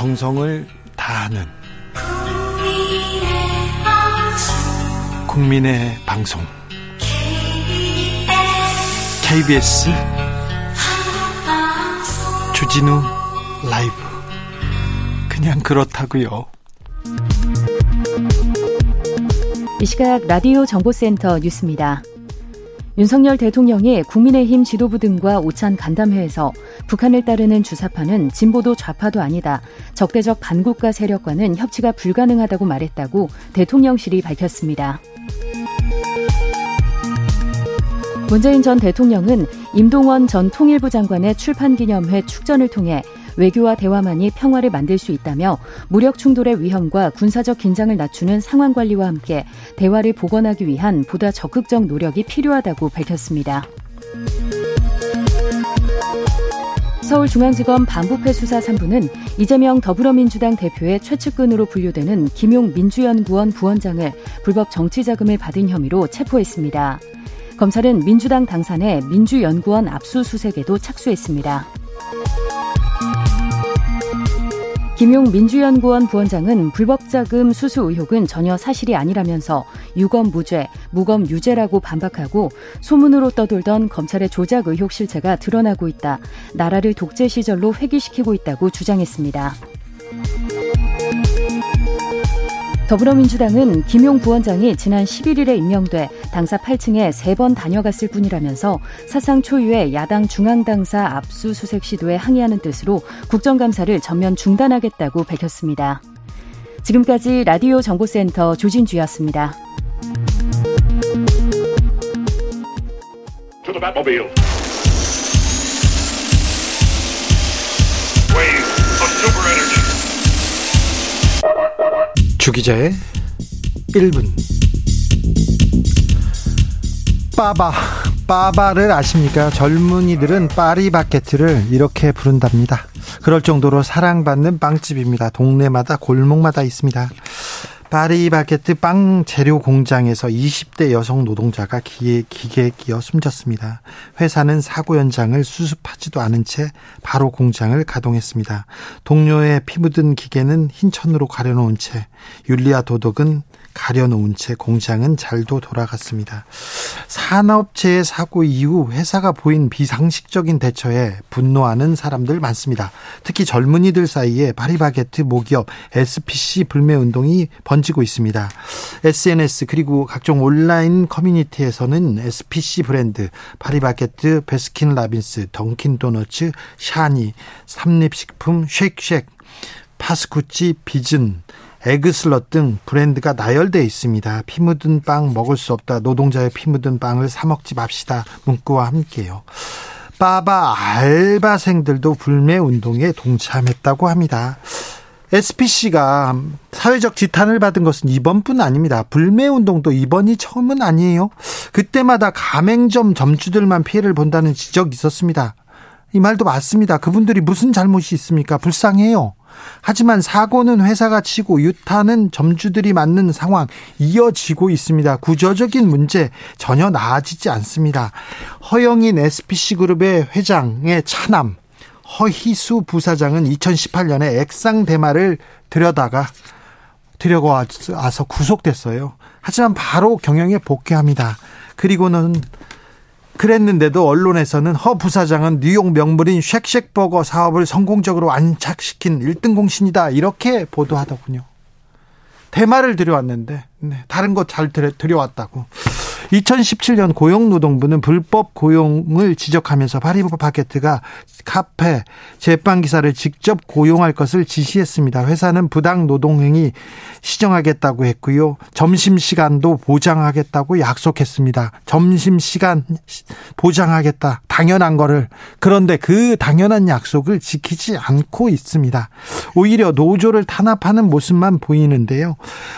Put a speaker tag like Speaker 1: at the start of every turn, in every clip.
Speaker 1: 정성을 다하는 국민의 방송 KBS 주진우 라이브 그냥 그렇다고요.
Speaker 2: 이 시각 라디오 정보센터 뉴스입니다. 윤석열 대통령이 국민의힘 지도부 등과 오찬 간담회에서 북한을 따르는 주사파는 진보도 좌파도 아니다. 적대적 반국가 세력과는 협치가 불가능하다고 말했다고 대통령실이 밝혔습니다. 문재인 전 대통령은 임동원 전 통일부 장관의 출판기념회 축전을 통해 외교와 대화만이 평화를 만들 수 있다며 무력 충돌의 위험과 군사적 긴장을 낮추는 상황 관리와 함께 대화를 복원하기 위한 보다 적극적 노력이 필요하다고 밝혔습니다. 서울중앙지검 반부패 수사 3부는 이재명 더불어민주당 대표의 최측근으로 분류되는 김용 민주연구원 부원장을 불법 정치자금을 받은 혐의로 체포했습니다. 검찰은 민주당 당산의 민주연구원 압수수색에도 착수했습니다. 김용 민주연구원 부원장은 불법 자금 수수 의혹은 전혀 사실이 아니라면서 유검 무죄, 무검 유죄라고 반박하고 소문으로 떠돌던 검찰의 조작 의혹 실체가 드러나고 있다. 나라를 독재 시절로 회귀시키고 있다고 주장했습니다. 더불어민주당은 김용 부원장이 지난 11일에 임명돼 당사 8층에 3번 다녀갔을 뿐이라면서 사상 초유의 야당 중앙당사 압수수색 시도에 항의하는 뜻으로 국정감사를 전면 중단하겠다고 밝혔습니다. 지금까지 라디오 정보센터 조진주였습니다.
Speaker 1: 주기자의 1분 빠바 빠바를 아십니까? 젊은이들은 파리바게트를 이렇게 부른답니다. 그럴 정도로 사랑받는 빵집입니다. 동네마다 골목마다 있습니다. 파리바게트 빵 재료 공장에서 20대 여성 노동자가 기에, 기계에 끼어 숨졌습니다. 회사는 사고 현장을 수습하지도 않은 채 바로 공장을 가동했습니다. 동료의 피 묻은 기계는 흰천으로 가려놓은 채 윤리와 도덕은 가려놓은 채 공장은 잘도 돌아갔습니다. 산업체의 사고 이후 회사가 보인 비상식적인 대처에 분노하는 사람들 많습니다. 특히 젊은이들 사이에 파리바게트 모기업 SPC 불매 운동이 번지고 있습니다. SNS 그리고 각종 온라인 커뮤니티에서는 SPC 브랜드 파리바게트, 베스킨 라빈스, 던킨 도너츠, 샤니, 삼립식품, 쉑쉑, 파스쿠치, 비즌 에그슬럿 등 브랜드가 나열돼 있습니다. 피 묻은 빵 먹을 수 없다. 노동자의 피 묻은 빵을 사 먹지 맙시다. 문구와 함께요. 빠바 알바생들도 불매 운동에 동참했다고 합니다. SPC가 사회적 지탄을 받은 것은 이번뿐 아닙니다. 불매 운동도 이번이 처음은 아니에요. 그때마다 가맹점 점주들만 피해를 본다는 지적이 있었습니다. 이 말도 맞습니다. 그분들이 무슨 잘못이 있습니까? 불쌍해요. 하지만 사고는 회사가 치고 유타는 점주들이 맞는 상황 이어지고 있습니다. 구조적인 문제 전혀 나아지지 않습니다. 허영인 SPC그룹의 회장의 차남 허희수 부사장은 2018년에 액상 대마를 들여다가 들여와서 구속됐어요. 하지만 바로 경영에 복귀합니다. 그리고는 그랬는데도 언론에서는 허 부사장은 뉴욕 명물인 쉑쉑버거 사업을 성공적으로 안착시킨 1등 공신이다 이렇게 보도하더군요. 대마를 들여왔는데 네, 다른 것잘 들여왔다고. 2017년 고용노동부는 불법 고용을 지적하면서 파리바게트가 카페, 제빵기사를 직접 고용할 것을 지시했습니다. 회사는 부당 노동행위 시정하겠다고 했고요. 점심시간도 보장하겠다고 약속했습니다. 점심시간 보장하겠다. 당연한 거를. 그런데 그 당연한 약속을 지키지 않고 있습니다. 오히려 노조를 탄압하는 모습만 보이는데요.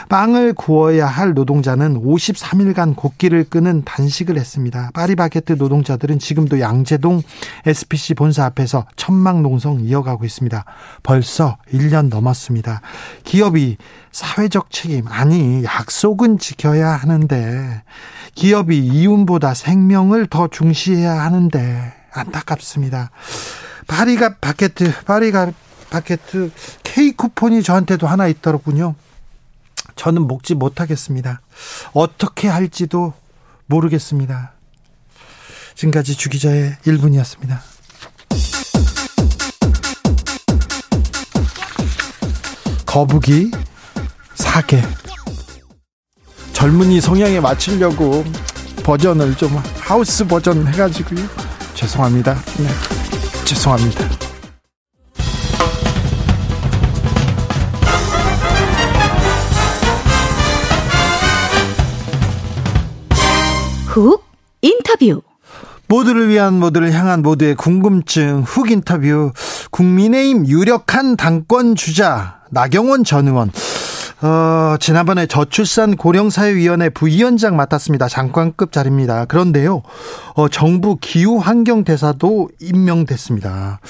Speaker 1: 빵을 구워야 할 노동자는 53일간 곡기를 끄는 단식을 했습니다. 파리바게트 노동자들은 지금도 양재동 SPC 본사 앞에서 천막 농성 이어가고 있습니다. 벌써 1년 넘었습니다. 기업이 사회적 책임, 아니, 약속은 지켜야 하는데, 기업이 이윤보다 생명을 더 중시해야 하는데, 안타깝습니다. 파리가 바게트, 파리가 바게트 K 쿠폰이 저한테도 하나 있더군요. 저는 먹지 못하겠습니다. 어떻게 할지도 모르겠습니다. 지금까지 주기자의 1분이었습니다. 거북이 사계 젊은이 성향에 맞추려고 버전을 좀 하우스 버전 해가지고요. 죄송합니다. 네. 죄송합니다.
Speaker 2: 훅 인터뷰.
Speaker 1: 모두를 위한 모두를 향한 모두의 궁금증 훅 인터뷰. 국민의힘 유력한 당권 주자 나경원 전 의원 어, 지난번에 저출산 고령사회위원회 부위원장 맡았습니다. 장관급 자리입니다. 그런데요, 어, 정부 기후환경대사도 임명됐습니다.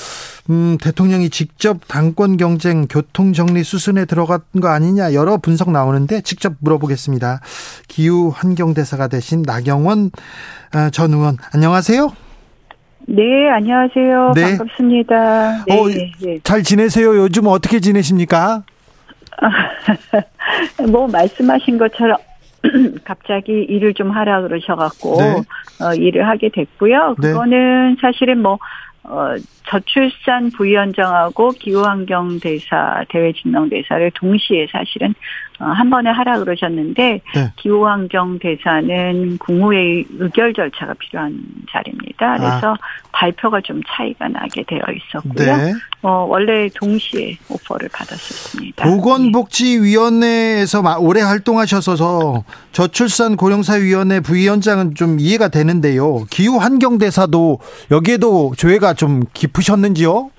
Speaker 1: 음, 대통령이 직접 당권 경쟁, 교통정리 수순에 들어간 거 아니냐, 여러 분석 나오는데 직접 물어보겠습니다. 기후환경대사가 되신 나경원 어, 전 의원, 안녕하세요.
Speaker 3: 네, 안녕하세요. 네. 반갑습니다. 네,
Speaker 1: 어, 네. 잘 지내세요? 요즘 어떻게 지내십니까?
Speaker 3: 뭐 말씀하신 것처럼 갑자기 일을 좀 하라 그러셔갖고 네. 어, 일을 하게 됐고요. 네. 그거는 네. 사실은 뭐 어, 저출산 부위원장하고 기후환경대사, 대외진흥대사를 동시에 사실은 어, 한 번에 하라 그러셨는데 네. 기후환경대사는 국무회의 의결 절차가 필요한 자리입니다. 그래서 아. 발표가 좀 차이가 나게 되어 있었고요. 네. 어, 원래 동시에 오퍼를 받았었습니다.
Speaker 1: 보건복지위원회에서 오래 활동하셔서 저출산 고령사위원회 부위원장은 좀 이해가 되는데요. 기후환경대사도 여기에도 조회가 좀 깊으셨는지요?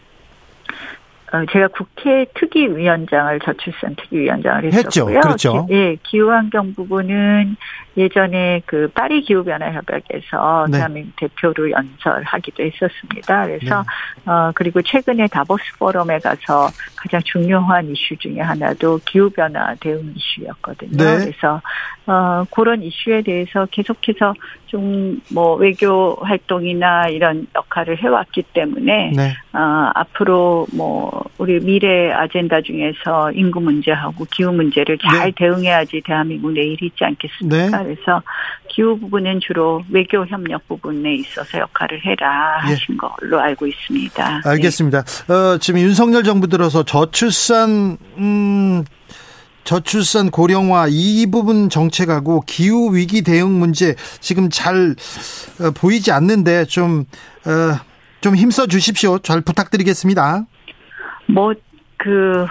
Speaker 3: 어, 제가 국회 특위위원장을 저출산 특위위원장을 했었고요.
Speaker 1: 했죠. 그렇죠.
Speaker 3: 예, 기후환경 부분은 예전에 그 파리 기후 변화 협약에서 네. 대한민국 대표로 연설하기도 했었습니다. 그래서 네. 어 그리고 최근에 다보스 포럼에 가서 가장 중요한 이슈 중에 하나도 기후 변화 대응 이슈였거든요. 네. 그래서 어 그런 이슈에 대해서 계속해서 좀 뭐 외교 활동이나 이런 역할을 해왔기 때문에 네. 어 앞으로 뭐 우리 미래 아젠다 중에서 인구 문제하고 기후 문제를 잘 네. 대응해야지 대한민국 내일이 있지 않겠습니까? 네. 그래서 기후 부분은 주로 외교 협력 부분에 있어서 역할을 해라 예. 하신 예. 걸로 알고 있습니다.
Speaker 1: 알겠습니다. 네. 어, 지금 윤석열 정부 들어서 저출산 음 저출산 고령화 이 부분 정책하고 기후 위기 대응 문제 지금 잘 어, 보이지 않는데 좀좀 어, 좀 힘써 주십시오. 잘 부탁드리겠습니다.
Speaker 3: 뭐 그,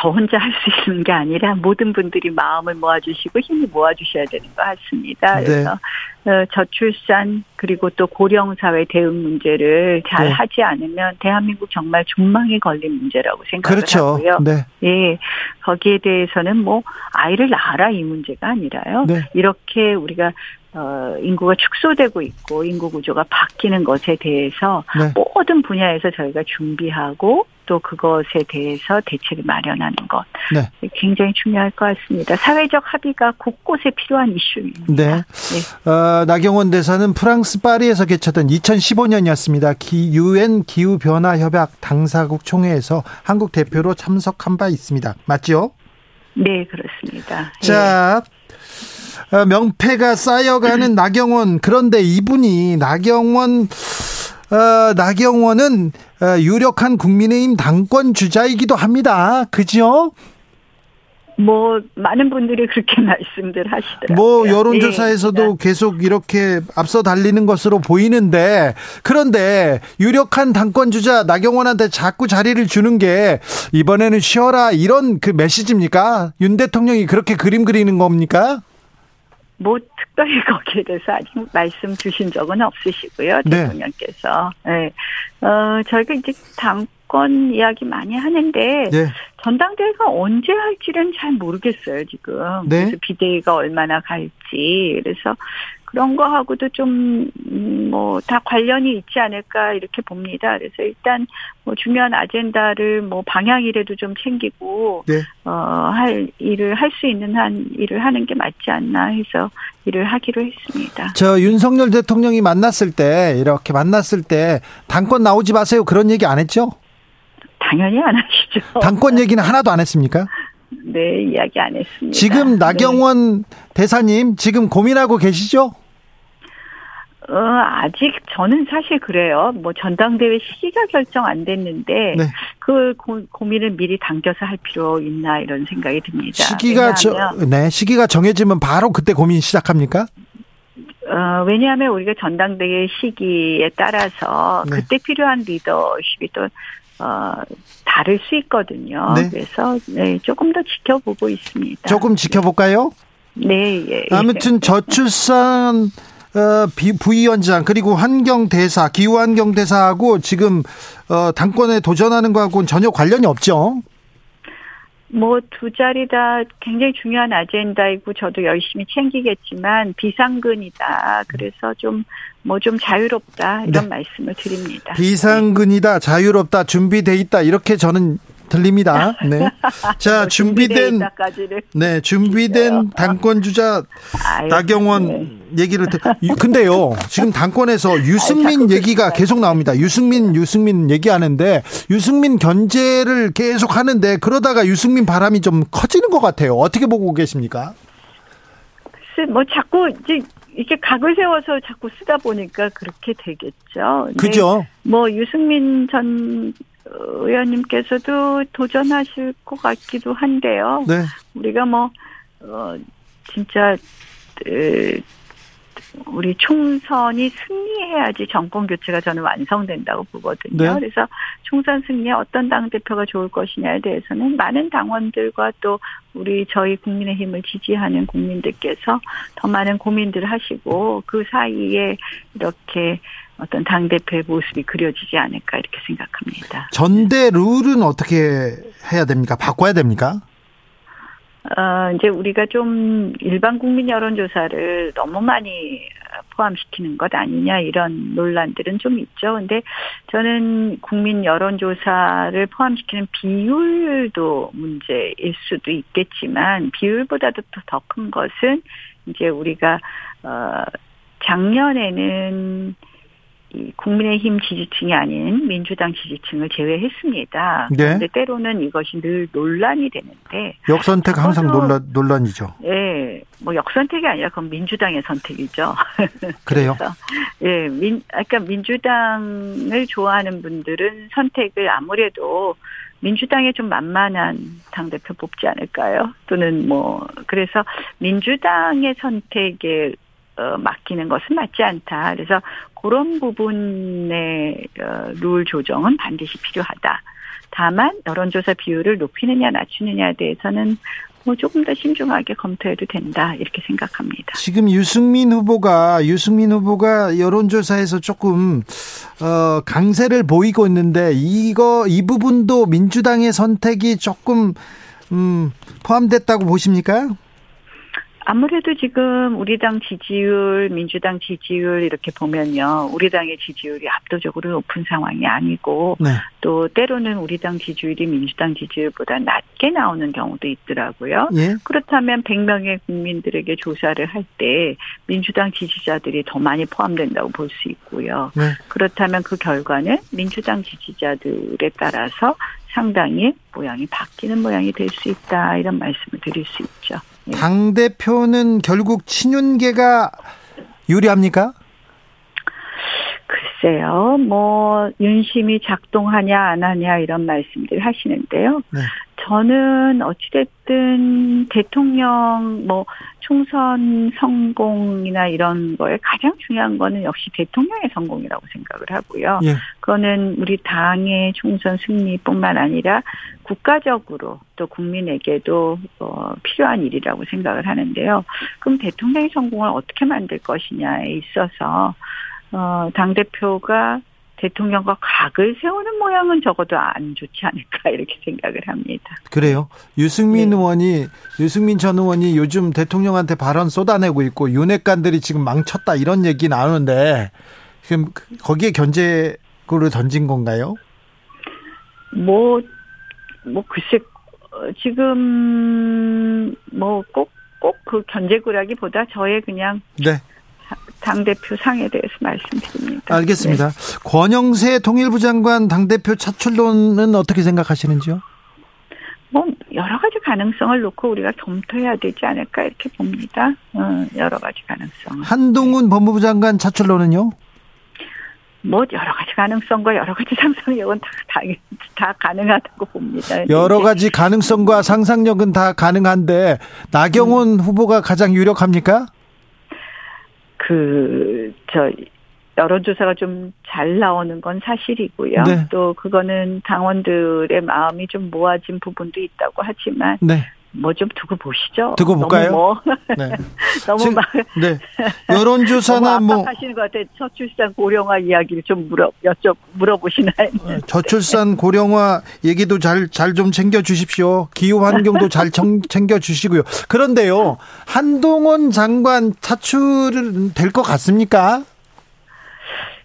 Speaker 3: 저 혼자 할 수 있는 게 아니라 모든 분들이 마음을 모아주시고 힘을 모아주셔야 되는 것 같습니다. 네. 그래서 어, 저출산 그리고 또 고령사회 대응 문제를 잘 네. 하지 않으면 대한민국 정말 존망에 걸린 문제라고 생각을 그렇죠. 하고요. 네. 예, 거기에 대해서는 뭐 아이를 낳아라 이 문제가 아니라요. 네. 이렇게 우리가 어, 인구가 축소되고 있고 인구 구조가 바뀌는 것에 대해서 네. 모든 분야에서 저희가 준비하고 또 그것에 대해서 대책을 마련하는 것 네. 굉장히 중요할 것 같습니다. 사회적 합의가 곳곳에 필요한 이슈입니다.
Speaker 1: 네. 네. 어, 나경원 대사는 프랑스 파리에서 개최된 2015년이었습니다. 기, 유엔 기후 변화 협약 당사국 총회에서 한국 대표로 참석한 바 있습니다. 맞죠?
Speaker 3: 네, 그렇습니다.
Speaker 1: 자, 예. 어, 명패가 쌓여가는 나경원 그런데 이분이 나경원 어, 나경원은 어, 유력한 국민의힘 당권 주자이기도 합니다. 그죠?
Speaker 3: 뭐 많은 분들이 그렇게 말씀들 하시더라고요.
Speaker 1: 뭐 여론조사에서도 네. 계속 이렇게 앞서 달리는 것으로 보이는데 그런데 유력한 당권 주자 나경원한테 자꾸 자리를 주는 게 이번에는 쉬어라 이런 그 메시지입니까? 윤 대통령이 그렇게 그림 그리는 겁니까?
Speaker 3: 뭐 특별히 거기에 대해서 아직 말씀 주신 적은 없으시고요 네. 대통령께서. 네. 어 저희가 이제 당권 이야기 많이 하는데 네. 전당대회가 언제 할지는 잘 모르겠어요 지금. 네. 그래서 비대위가 얼마나 갈지 그래서 그런 거하고도 좀, 음, 뭐, 다 관련이 있지 않을까, 이렇게 봅니다. 그래서 일단, 뭐, 중요한 아젠다를 뭐, 방향이라도 좀 챙기고, 네. 어, 할, 일을 할 수 있는 한 일을 하는 게 맞지 않나 해서 일을 하기로 했습니다.
Speaker 1: 저 윤석열 대통령이 만났을 때, 이렇게 만났을 때, 당권 나오지 마세요. 그런 얘기 안 했죠?
Speaker 3: 당연히 안 하시죠.
Speaker 1: 당권 얘기는 하나도 안 했습니까?
Speaker 3: 네, 이야기 안 했습니다.
Speaker 1: 지금 나경원 네. 대사님 지금 고민하고 계시죠?
Speaker 3: 어, 아직 저는 사실 그래요. 뭐 전당대회 시기가 결정 안 됐는데 네. 그 고, 민을 미리 당겨서 할 필요 있나 이런 생각이 듭니다.
Speaker 1: 시기가 저, 네, 시기가 정해지면 바로 그때 고민 시작합니까?
Speaker 3: 어, 왜냐하면 우리가 전당대회 시기에 따라서 네. 그때 필요한 리더십이 또 어, 다를 수 있거든요. 네. 그래서 네, 조금 더 지켜보고 있습니다.
Speaker 1: 조금 지켜볼까요?
Speaker 3: 네, 예.
Speaker 1: 아무튼 저출산 어, 부위원장 그리고 환경대사 기후환경대사하고 지금 어, 당권에 도전하는 거하고는 전혀 관련이 없죠.
Speaker 3: 뭐 두 자리 다 굉장히 중요한 아젠다이고 저도 열심히 챙기겠지만 비상근이다. 그래서 좀 뭐좀 뭐 자유롭다 이런 네. 말씀을 드립니다.
Speaker 1: 비상근이다, 자유롭다, 준비돼 있다 이렇게 저는 들립니다. 네. 자, 준비된 네, 준비된 당권 주자 나경원 네. 얘기를 듣. 근데요. 지금 당권에서 유승민 얘기가 계속 나옵니다. 유승민 유승민 얘기하는데 유승민 견제를 계속 하는데 그러다가 유승민 바람이 좀 커지는 것 같아요. 어떻게 보고 계십니까?
Speaker 3: 글쎄 뭐 자꾸 이제 이렇게 각을 세워서 자꾸 쓰다 보니까 그렇게 되겠죠.
Speaker 1: 그죠.
Speaker 3: 뭐 유승민 전 의원님께서도 도전하실 것 같기도 한데요. 네. 우리가 뭐, 어, 진짜, 그, 우리 총선이 승리해야지 정권 교체가 저는 완성된다고 보거든요. 네. 그래서 총선 승리에 어떤 당 대표가 좋을 것이냐에 대해서는 많은 당원들과 또 우리 저희 국민의힘을 지지하는 국민들께서 더 많은 고민들을 하시고 그 사이에 이렇게 어떤 당 대표의 모습이 그려지지 않을까 이렇게 생각합니다.
Speaker 1: 전대 룰은 어떻게 해야 됩니까? 바꿔야 됩니까?
Speaker 3: 어, 이제 우리가 좀 일반 국민 여론조사를 너무 많이 포함시키는 것 아니냐 이런 논란들은 좀 있죠. 근데 저는 국민 여론조사를 포함시키는 비율도 문제일 수도 있겠지만 비율보다도 더 큰 것은 이제 우리가 어 작년에는 이 국민의힘 지지층이 아닌 민주당 지지층을 제외했습니다. 네. 그런데 때로는 이것이 늘 논란이 되는데
Speaker 1: 역선택 항상 논란 논란이죠.
Speaker 3: 네, 뭐 역선택이 아니라 그건 민주당의 선택이죠.
Speaker 1: 그래요?
Speaker 3: 예, 네, 민 그러니까 민주당을 좋아하는 분들은 선택을 아무래도 민주당에 좀 만만한 당 대표 뽑지 않을까요? 또는 뭐 그래서 민주당의 선택에 어, 맡기는 것은 맞지 않다. 그래서 그런 부분의 어, 룰 조정은 반드시 필요하다. 다만 여론조사 비율을 높이느냐 낮추느냐에 대해서는 뭐 조금 더 신중하게 검토해도 된다 이렇게 생각합니다.
Speaker 1: 지금 유승민 후보가 유승민 후보가 여론조사에서 조금 어 강세를 보이고 있는데 이거 이 부분도 민주당의 선택이 조금 음 포함됐다고 보십니까?
Speaker 3: 아무래도 지금 우리 당 지지율, 민주당 지지율 이렇게 보면요. 우리 당의 지지율이 압도적으로 높은 상황이 아니고 네. 또 때로는 우리 당 지지율이 민주당 지지율보다 낮게 나오는 경우도 있더라고요. 예? 그렇다면 100명의 국민들에게 조사를 할 때 민주당 지지자들이 더 많이 포함된다고 볼 수 있고요. 네. 그렇다면 그 결과는 민주당 지지자들에 따라서 상당히 모양이 바뀌는 모양이 될 수 있다 이런 말씀을 드릴 수 있죠.
Speaker 1: 예. 당 대표는 결국 친윤계가 유리합니까?
Speaker 3: 글쎄요, 뭐 윤심이 작동하냐 안 하냐 이런 말씀들 하시는데요. 네. 저는 어찌됐든 대통령 뭐 총선 성공이나 이런 거에 가장 중요한 거는 역시 대통령의 성공이라고 생각을 하고요. 예. 그거는 우리 당의 총선 승리뿐만 아니라 국가적으로 또 국민에게도 어, 필요한 일이라고 생각을 하는데요. 그럼 대통령의 성공을 어떻게 만들 것이냐에 있어서 어, 당 대표가 대통령과 각을 세우는 모양은 적어도 안 좋지 않을까 이렇게 생각을 합니다.
Speaker 1: 그래요? 유승민 네. 의원이 유승민 전 의원이 요즘 대통령한테 발언 쏟아내고 있고 윤핵관들이 지금 망쳤다 이런 얘기 나오는데 지금 거기에 견제구를 던진 건가요?
Speaker 3: 뭐뭐 뭐 글쎄 어, 지금 뭐 꼭 꼭 그 견제구라기보다 저의 그냥 네. 당대표 상에 대해서 말씀드립니다.
Speaker 1: 알겠습니다. 네. 권영세 통일부 장관 당대표 차출론은 어떻게 생각하시는지요?
Speaker 3: 뭐 여러 가지 가능성을 놓고 우리가 검토해야 되지 않을까 이렇게 봅니다. 어, 여러 가지 가능성.
Speaker 1: 한동훈 법무부 장관 차출론은요?
Speaker 3: 뭐 여러 가지 가능성과 여러 가지 상상력은 다, 다, 다 가능하다고 봅니다.
Speaker 1: 여러 가지 가능성과 상상력은 다 가능한데 나경원 음. 후보가 가장 유력합니까?
Speaker 3: 그 저 여론조사가 좀 잘 나오는 건 사실이고요. 네. 또 그거는 당원들의 마음이 좀 모아진 부분도 있다고 하지만 네. 뭐 좀 두고 보시죠.
Speaker 1: 두고 볼까요? 너무 뭐
Speaker 3: 네. 너무 막
Speaker 1: 네. 여론조사나 뭐
Speaker 3: 하시는 것 같아. 저출산 고령화 이야기를 좀 물어 여쭤 물어보시나요?
Speaker 1: 네, 저출산 고령화 얘기도 잘 잘 좀 챙겨 주십시오. 기후 환경도 잘 챙겨 주시고요. 그런데요. 한동훈 장관 차출은 될것 같습니까?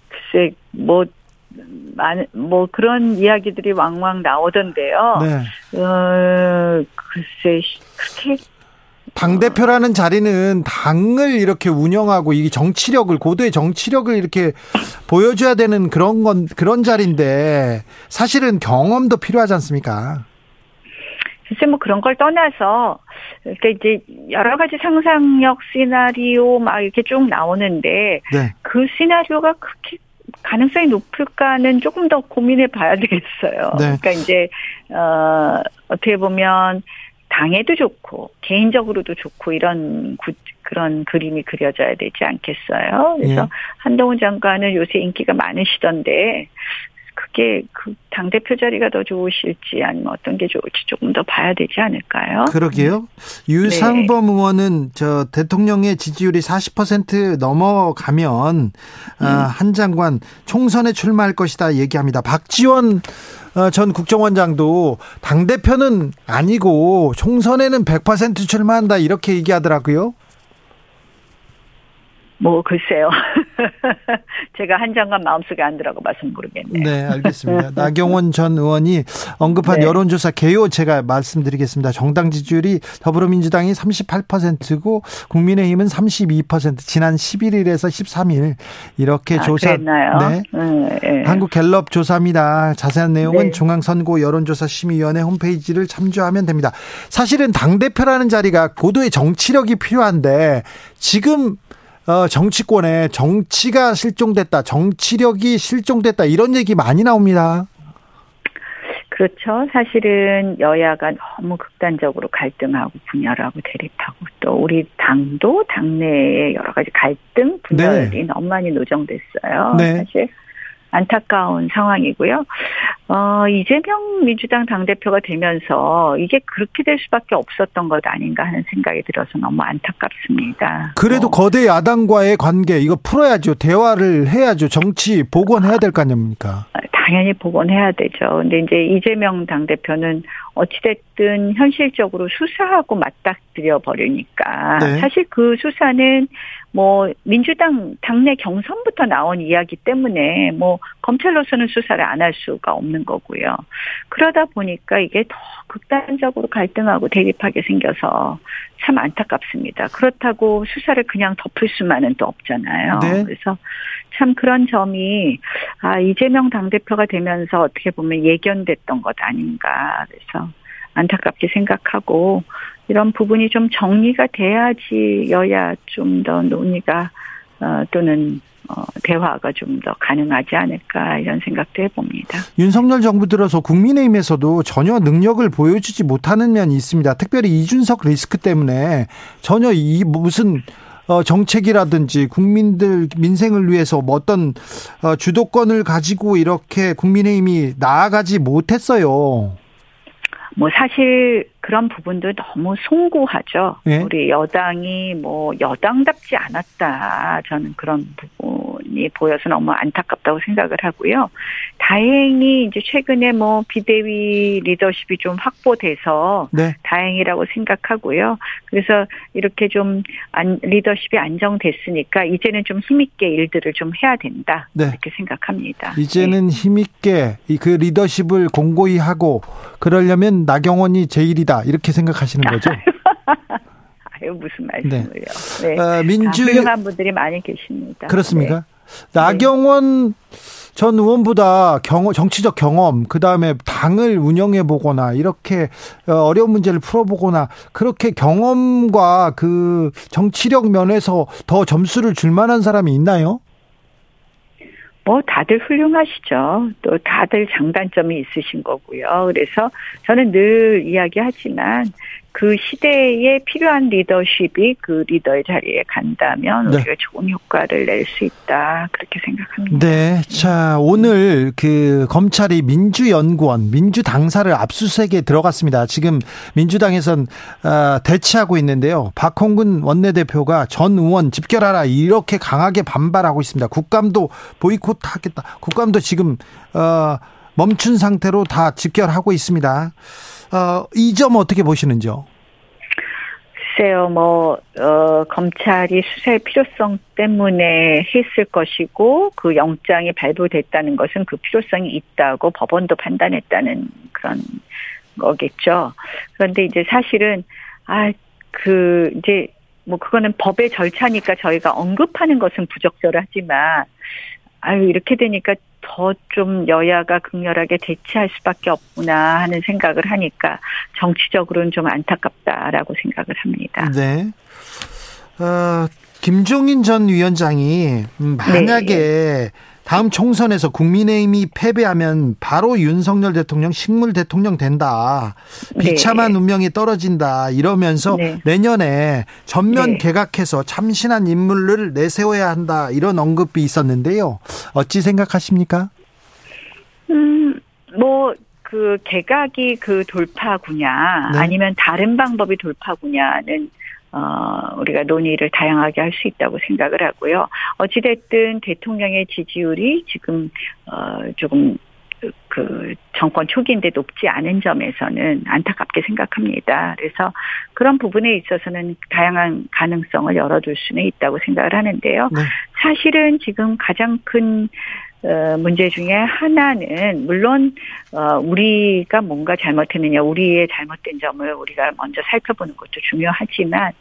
Speaker 3: 글쎄 뭐 뭐 그런 이야기들이 왕왕 나오던데요. 네. 어, 글쎄 그렇게
Speaker 1: 당 대표라는 자리는 당을 이렇게 운영하고 이 정치력을 고도의 정치력을 이렇게 보여줘야 되는 그런 건 그런 자리인데 사실은 경험도 필요하지 않습니까?
Speaker 3: 글쎄 뭐 그런 걸 떠나서 그러니까 이제 여러 가지 상상력 시나리오 막 이렇게 쭉 나오는데 네. 그 시나리오가 그렇게 가능성이 높을까는 조금 더 고민해 봐야 되겠어요. 네. 그러니까 이제 어 어떻게 보면 당에도 좋고 개인적으로도 좋고 이런 구, 그런 그림이 그려져야 되지 않겠어요. 그래서 예. 한동훈 장관은 요새 인기가 많으시던데 그게 그 당 대표 자리가 더 좋으실지 아니면 어떤 게 좋을지 조금 더 봐야 되지 않을까요?
Speaker 1: 그러게요. 유상범 네. 의원은 저 대통령의 지지율이 40% 넘어가면 아, 음. 한 장관 총선에 출마할 것이다 얘기합니다. 박지원 어, 전 국정원장도 당 대표는 아니고 총선에는 100% 출마한다 이렇게 얘기하더라고요.
Speaker 3: 뭐 글쎄요. 제가 한 장관 마음속에 안 들어가 봐서 모르겠네요.
Speaker 1: 네, 알겠습니다. 나경원 전 의원이 언급한 네. 여론조사 개요 제가 말씀드리겠습니다. 정당 지지율이 더불어민주당이 38%고 국민의힘은 32% 지난 11일에서 13일 이렇게 아, 조사
Speaker 3: 그랬나요? 네.
Speaker 1: 네. 네. 한국 갤럽 조사입니다. 자세한 내용은 네. 중앙선거 여론조사 심의위원회 홈페이지를 참조하면 됩니다. 사실은 당 대표라는 자리가 고도의 정치력이 필요한데 지금 어, 정치권에 정치가 실종됐다, 정치력이 실종됐다 이런 얘기 많이 나옵니다.
Speaker 3: 그렇죠. 사실은 여야가 너무 극단적으로 갈등하고 분열하고 대립하고 또 우리 당도 당내에 여러 가지 갈등 분열이 네. 너무 많이 노정됐어요. 네. 사실 안타까운 상황이고요. 어, 이재명 민주당 당대표가 되면서 이게 그렇게 될 수밖에 없었던 것 아닌가 하는 생각이 들어서 너무 안타깝습니다.
Speaker 1: 그래도 어. 거대 야당과의 관계 이거 풀어야죠. 대화를 해야죠. 정치 복원해야 될 거 아닙니까?
Speaker 3: 당연히 복원해야 되죠. 근데 이제 이재명 당대표는 어찌됐든 현실적으로 수사하고 맞닥뜨려 버리니까 네. 사실 그 수사는 뭐 민주당 당내 경선부터 나온 이야기 때문에 뭐 검찰로서는 수사를 안 할 수가 없는 거고요. 그러다 보니까 이게 더 극단적으로 갈등하고 대립하게 생겨서 참 안타깝습니다. 그렇다고 수사를 그냥 덮을 수만은 또 없잖아요. 네. 그래서 참 그런 점이 아 이재명 당대표가 되면서 어떻게 보면 예견됐던 것 아닌가 그래서 안타깝게 생각하고 이런 부분이 좀 정리가 돼야지 여야 좀 더 논의가 어, 또는 어, 대화가 좀 더 가능하지 않을까 이런 생각도 해봅니다.
Speaker 1: 윤석열 정부 들어서 국민의힘에서도 전혀 능력을 보여주지 못하는 면이 있습니다. 특별히 이준석 리스크 때문에 전혀 이 무슨 어, 정책이라든지 국민들 민생을 위해서 뭐 어떤 어, 주도권을 가지고 이렇게 국민의힘이 나아가지 못했어요.
Speaker 3: 뭐 사실 그런 부분도 너무 송구하죠. 네? 우리 여당이 뭐 여당답지 않았다. 저는 그런 부분이 보여서 너무 안타깝다고 생각을 하고요. 다행히 이제 최근에 뭐 비대위 리더십이 좀 확보돼서 네. 다행이라고 생각하고요. 그래서 이렇게 좀 안, 리더십이 안정됐으니까 이제는 좀 힘있게 일들을 좀 해야 된다. 네. 이렇게 생각합니다.
Speaker 1: 이제는 네. 힘있게 그 리더십을 공고히 하고 그러려면 나경원이 제일이다. 이렇게 생각하시는 거죠?
Speaker 3: 아유. 무슨 말씀을요. 네.
Speaker 1: 네. 어, 민주
Speaker 3: 훌륭한 분들이 많이 계십니다.
Speaker 1: 그렇습니까? 네. 나경원 전 의원보다 경험, 정치적 경험, 그 다음에 당을 운영해 보거나 이렇게 어, 어려운 문제를 풀어보거나 그렇게 경험과 그 정치력 면에서 더 점수를 줄 만한 사람이 있나요?
Speaker 3: 뭐 다들 훌륭하시죠. 또 다들 장단점이 있으신 거고요. 그래서 저는 늘 이야기하지만 그 시대에 필요한 리더십이 그 리더의 자리에 간다면 네. 우리가 좋은 효과를 낼 수 있다 그렇게 생각합니다.
Speaker 1: 네, 자 오늘 그 검찰이 민주연구원, 민주당사를 압수수색에 들어갔습니다. 지금 민주당에선 어, 대치하고 있는데요. 박홍근 원내대표가 전 의원 집결하라 이렇게 강하게 반발하고 있습니다. 국감도 보이콧하겠다. 국감도 지금 어, 멈춘 상태로 다 집결하고 있습니다. 어, 이점 어떻게 보시는지요?
Speaker 3: 글쎄요, 뭐, 어, 검찰이 수사의 필요성 때문에 했을 것이고, 그 영장이 발부됐다는 것은 그 필요성이 있다고 법원도 판단했다는 그런 거겠죠. 그런데 이제 사실은, 아, 그, 이제, 뭐, 그거는 법의 절차니까 저희가 언급하는 것은 부적절하지만, 아유, 이렇게 되니까 더 좀 여야가 극렬하게 대치할 수밖에 없구나 하는 생각을 하니까 정치적으로는 좀 안타깝다라고 생각을 합니다.
Speaker 1: 네. 어, 김종인 전 위원장이 만약에 네. 다음 총선에서 국민의힘이 패배하면 바로 윤석열 대통령 식물 대통령 된다. 비참한 네. 운명이 떨어진다. 이러면서 네. 내년에 전면 네. 개각해서 참신한 인물을 내세워야 한다. 이런 언급이 있었는데요. 어찌 생각하십니까?
Speaker 3: 음, 뭐, 그 개각이 그 돌파구냐, 네. 아니면 다른 방법이 돌파구냐는 어, 우리가 논의를 다양하게 할 수 있다고 생각을 하고요. 어찌됐든 대통령의 지지율이 지금, 어, 조금, 그, 정권 초기인데 높지 않은 점에서는 안타깝게 생각합니다. 그래서 그런 부분에 있어서는 다양한 가능성을 열어둘 수는 있다고 생각을 하는데요. 네. 사실은 지금 가장 큰 어, 문제 중에 하나는 물론 어, 우리가 뭔가 잘못했느냐 우리의 잘못된 점을 우리가 먼저 살펴보는 것도 중요하지만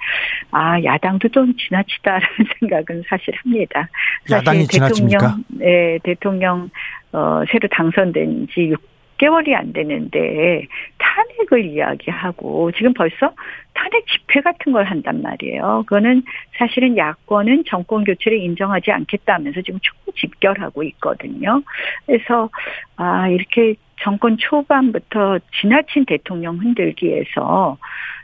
Speaker 3: 아 야당도 좀 지나치다라는 생각은 사실 합니다.
Speaker 1: 야당이 사실 지나칩니까?
Speaker 3: 대통령, 네, 대통령 어, 새로 당선된 지 6 개월이 안 되는데 탄핵을 이야기하고 지금 벌써 탄핵 집회 같은 걸 한단 말이에요. 그거는 사실은 야권은 정권 교체를 인정하지 않겠다면서 지금 초집결하고 있거든요. 그래서 아 이렇게 정권 초반부터 지나친 대통령 흔들기에서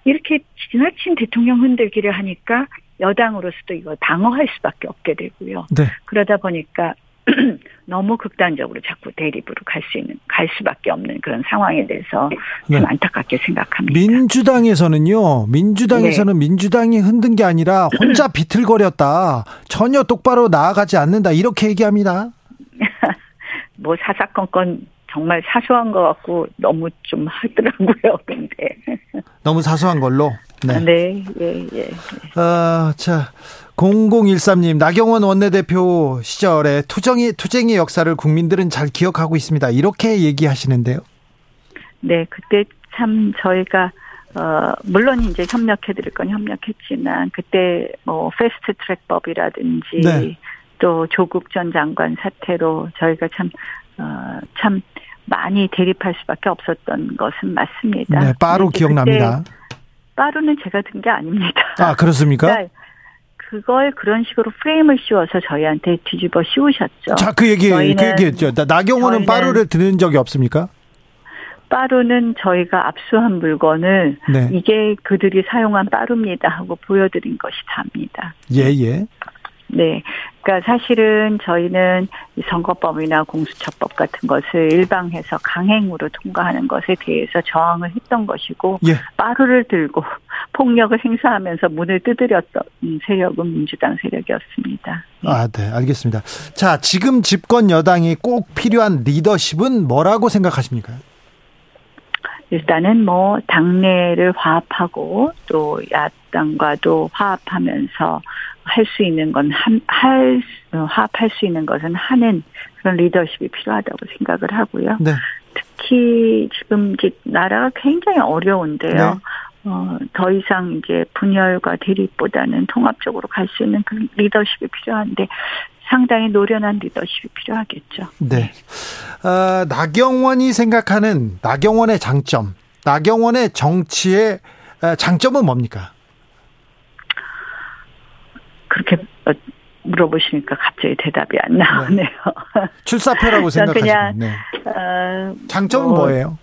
Speaker 3: 이렇게 지나친 대통령 흔들기를 하니까 여당으로서도 이거 방어할 수밖에 없게 되고요. 네. 그러다 보니까 너무 극단적으로 자꾸 대립으로 갈 수 있는 갈 수밖에 없는 그런 상황에 대해서 좀 네. 안타깝게 생각합니다.
Speaker 1: 민주당에서는요. 민주당에서는 네. 민주당이 흔든 게 아니라 혼자 비틀거렸다. 전혀 똑바로 나아가지 않는다. 이렇게 얘기합니다.
Speaker 3: 뭐 사사건건 정말 사소한 것 같고 너무 좀 하더라고요. 근데
Speaker 1: 너무 사소한 걸로.
Speaker 3: 네. 네, 예, 예.
Speaker 1: 아, 자, 0013님, 나경원 원내대표 시절에 투쟁이, 투쟁의 역사를 국민들은 잘 기억하고 있습니다. 이렇게 얘기하시는데요.
Speaker 3: 네, 그때 참 저희가, 어, 물론 이제 협력해드릴 건 협력했지만, 그때 뭐, 패스트 트랙법이라든지, 네. 또 조국 전 장관 사태로 저희가 참, 어, 참 많이 대립할 수밖에 없었던 것은 맞습니다.
Speaker 1: 네, 빠로 기억납니다.
Speaker 3: 빠루는 제가 든 게 아닙니다.
Speaker 1: 아, 그렇습니까? 그러니까
Speaker 3: 그걸 그런 식으로 프레임을 씌워서 저희한테 뒤집어 씌우셨죠.
Speaker 1: 자, 그 얘기, 그 얘기했죠. 나경원은 빠루를 들은 적이 없습니까?
Speaker 3: 빠루는 저희가 압수한 물건을 네. 이게 그들이 사용한 빠루입니다 하고 보여드린 것이 답니다.
Speaker 1: 예, 예.
Speaker 3: 네. 그러니까 사실은 저희는 이 선거법이나 공수처법 같은 것을 일방해서 강행으로 통과하는 것에 대해서 저항을 했던 것이고 예. 빠루를 들고 폭력을 행사하면서 문을 두드렸던 세력은 민주당 세력이었습니다.
Speaker 1: 아, 네, 알겠습니다. 자, 지금 집권 여당이 꼭 필요한 리더십은 뭐라고 생각하십니까?
Speaker 3: 일단은 뭐 당내를 화합하고 또 야당과도 화합하면서 할 수 있는 건할 화합할 수 있는 것은 하는 그런 리더십이 필요하다고 생각을 하고요. 네. 특히 지금 이제 나라가 굉장히 어려운데요. 네. 어, 더 이상 이제 분열과 대립보다는 통합적으로 갈 수 있는 그런 리더십이 필요한데 상당히 노련한 리더십이 필요하겠죠.
Speaker 1: 네. 어, 나경원이 생각하는 나경원의 장점, 나경원의 정치의 어, 장점은 뭡니까?
Speaker 3: 그렇게 어, 물어보시니까 갑자기 대답이 안 나오네요. 네.
Speaker 1: 출사표라고 생각하시면 네. 어, 장점은 뭐, 예요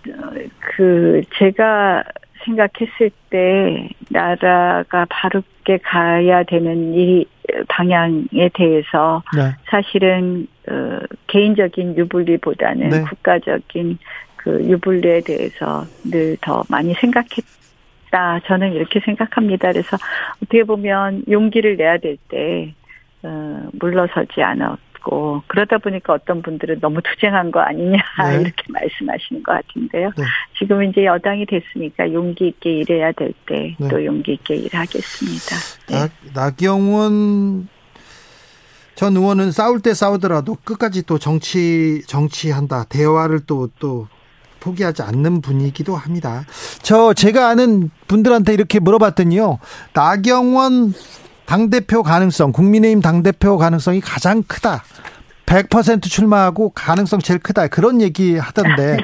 Speaker 3: 그 제가 생각했을 때 나라가 바르게 가야 되는 이 방향에 대해서 네. 사실은 어, 개인적인 유불리보다는 네. 국가적인 그 유불리에 대해서 늘 더 많이 생각했 다. 저는 이렇게 생각합니다. 그래서 어떻게 보면 용기를 내야 될 때 어, 물러서지 않았 있고 그러다 보니까 어떤 분들은 너무 투쟁한 거 아니냐 네. 이렇게 말씀하시는 것 같은데요. 네. 지금 이제 여당이 됐으니까 용기 있게 일해야 될 때또 네. 용기 있게 일하겠습니다.
Speaker 1: 네. 나, 나경원 전 의원은 싸울 때 싸우더라도 끝까지 또 정치 정치한다 대화를 또또 또 포기하지 않는 분이기도 합니다. 저 제가 아는 분들한테 이렇게 물어봤더니요. 나경원 당대표 가능성, 국민의힘 당대표 가능성이 가장 크다. 100% 출마하고 가능성 제일 크다. 그런 얘기 하던데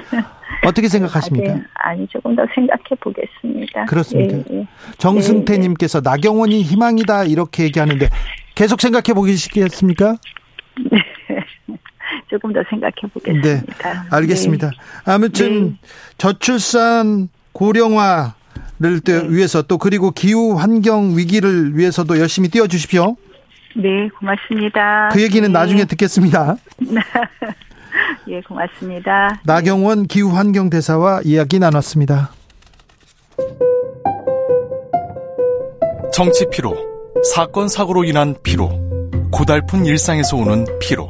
Speaker 1: 어떻게 생각하십니까?
Speaker 3: 아니, 아니, 조금 더 생각해 보겠습니다.
Speaker 1: 그렇습니까? 예, 예. 정승태님께서 네, 네. 나경원이 희망이다 이렇게 얘기하는데 계속 생각해 보시겠습니까? 네.
Speaker 3: 조금 더 생각해 보겠습니다.
Speaker 1: 네, 알겠습니다. 네. 아무튼 네. 저출산 고령화 를 네. 위해서 또 그리고 기후 환경 위기를 위해서도 열심히 뛰어 주십시오.
Speaker 3: 네, 고맙습니다.
Speaker 1: 그 얘기는 네. 나중에 듣겠습니다.
Speaker 3: 예, 고맙습니다.
Speaker 1: 나경원 기후 환경 대사와 이야기 나눴습니다.
Speaker 4: 정치 피로, 사건 사고로 인한 피로, 고달픈 일상에서 오는 피로.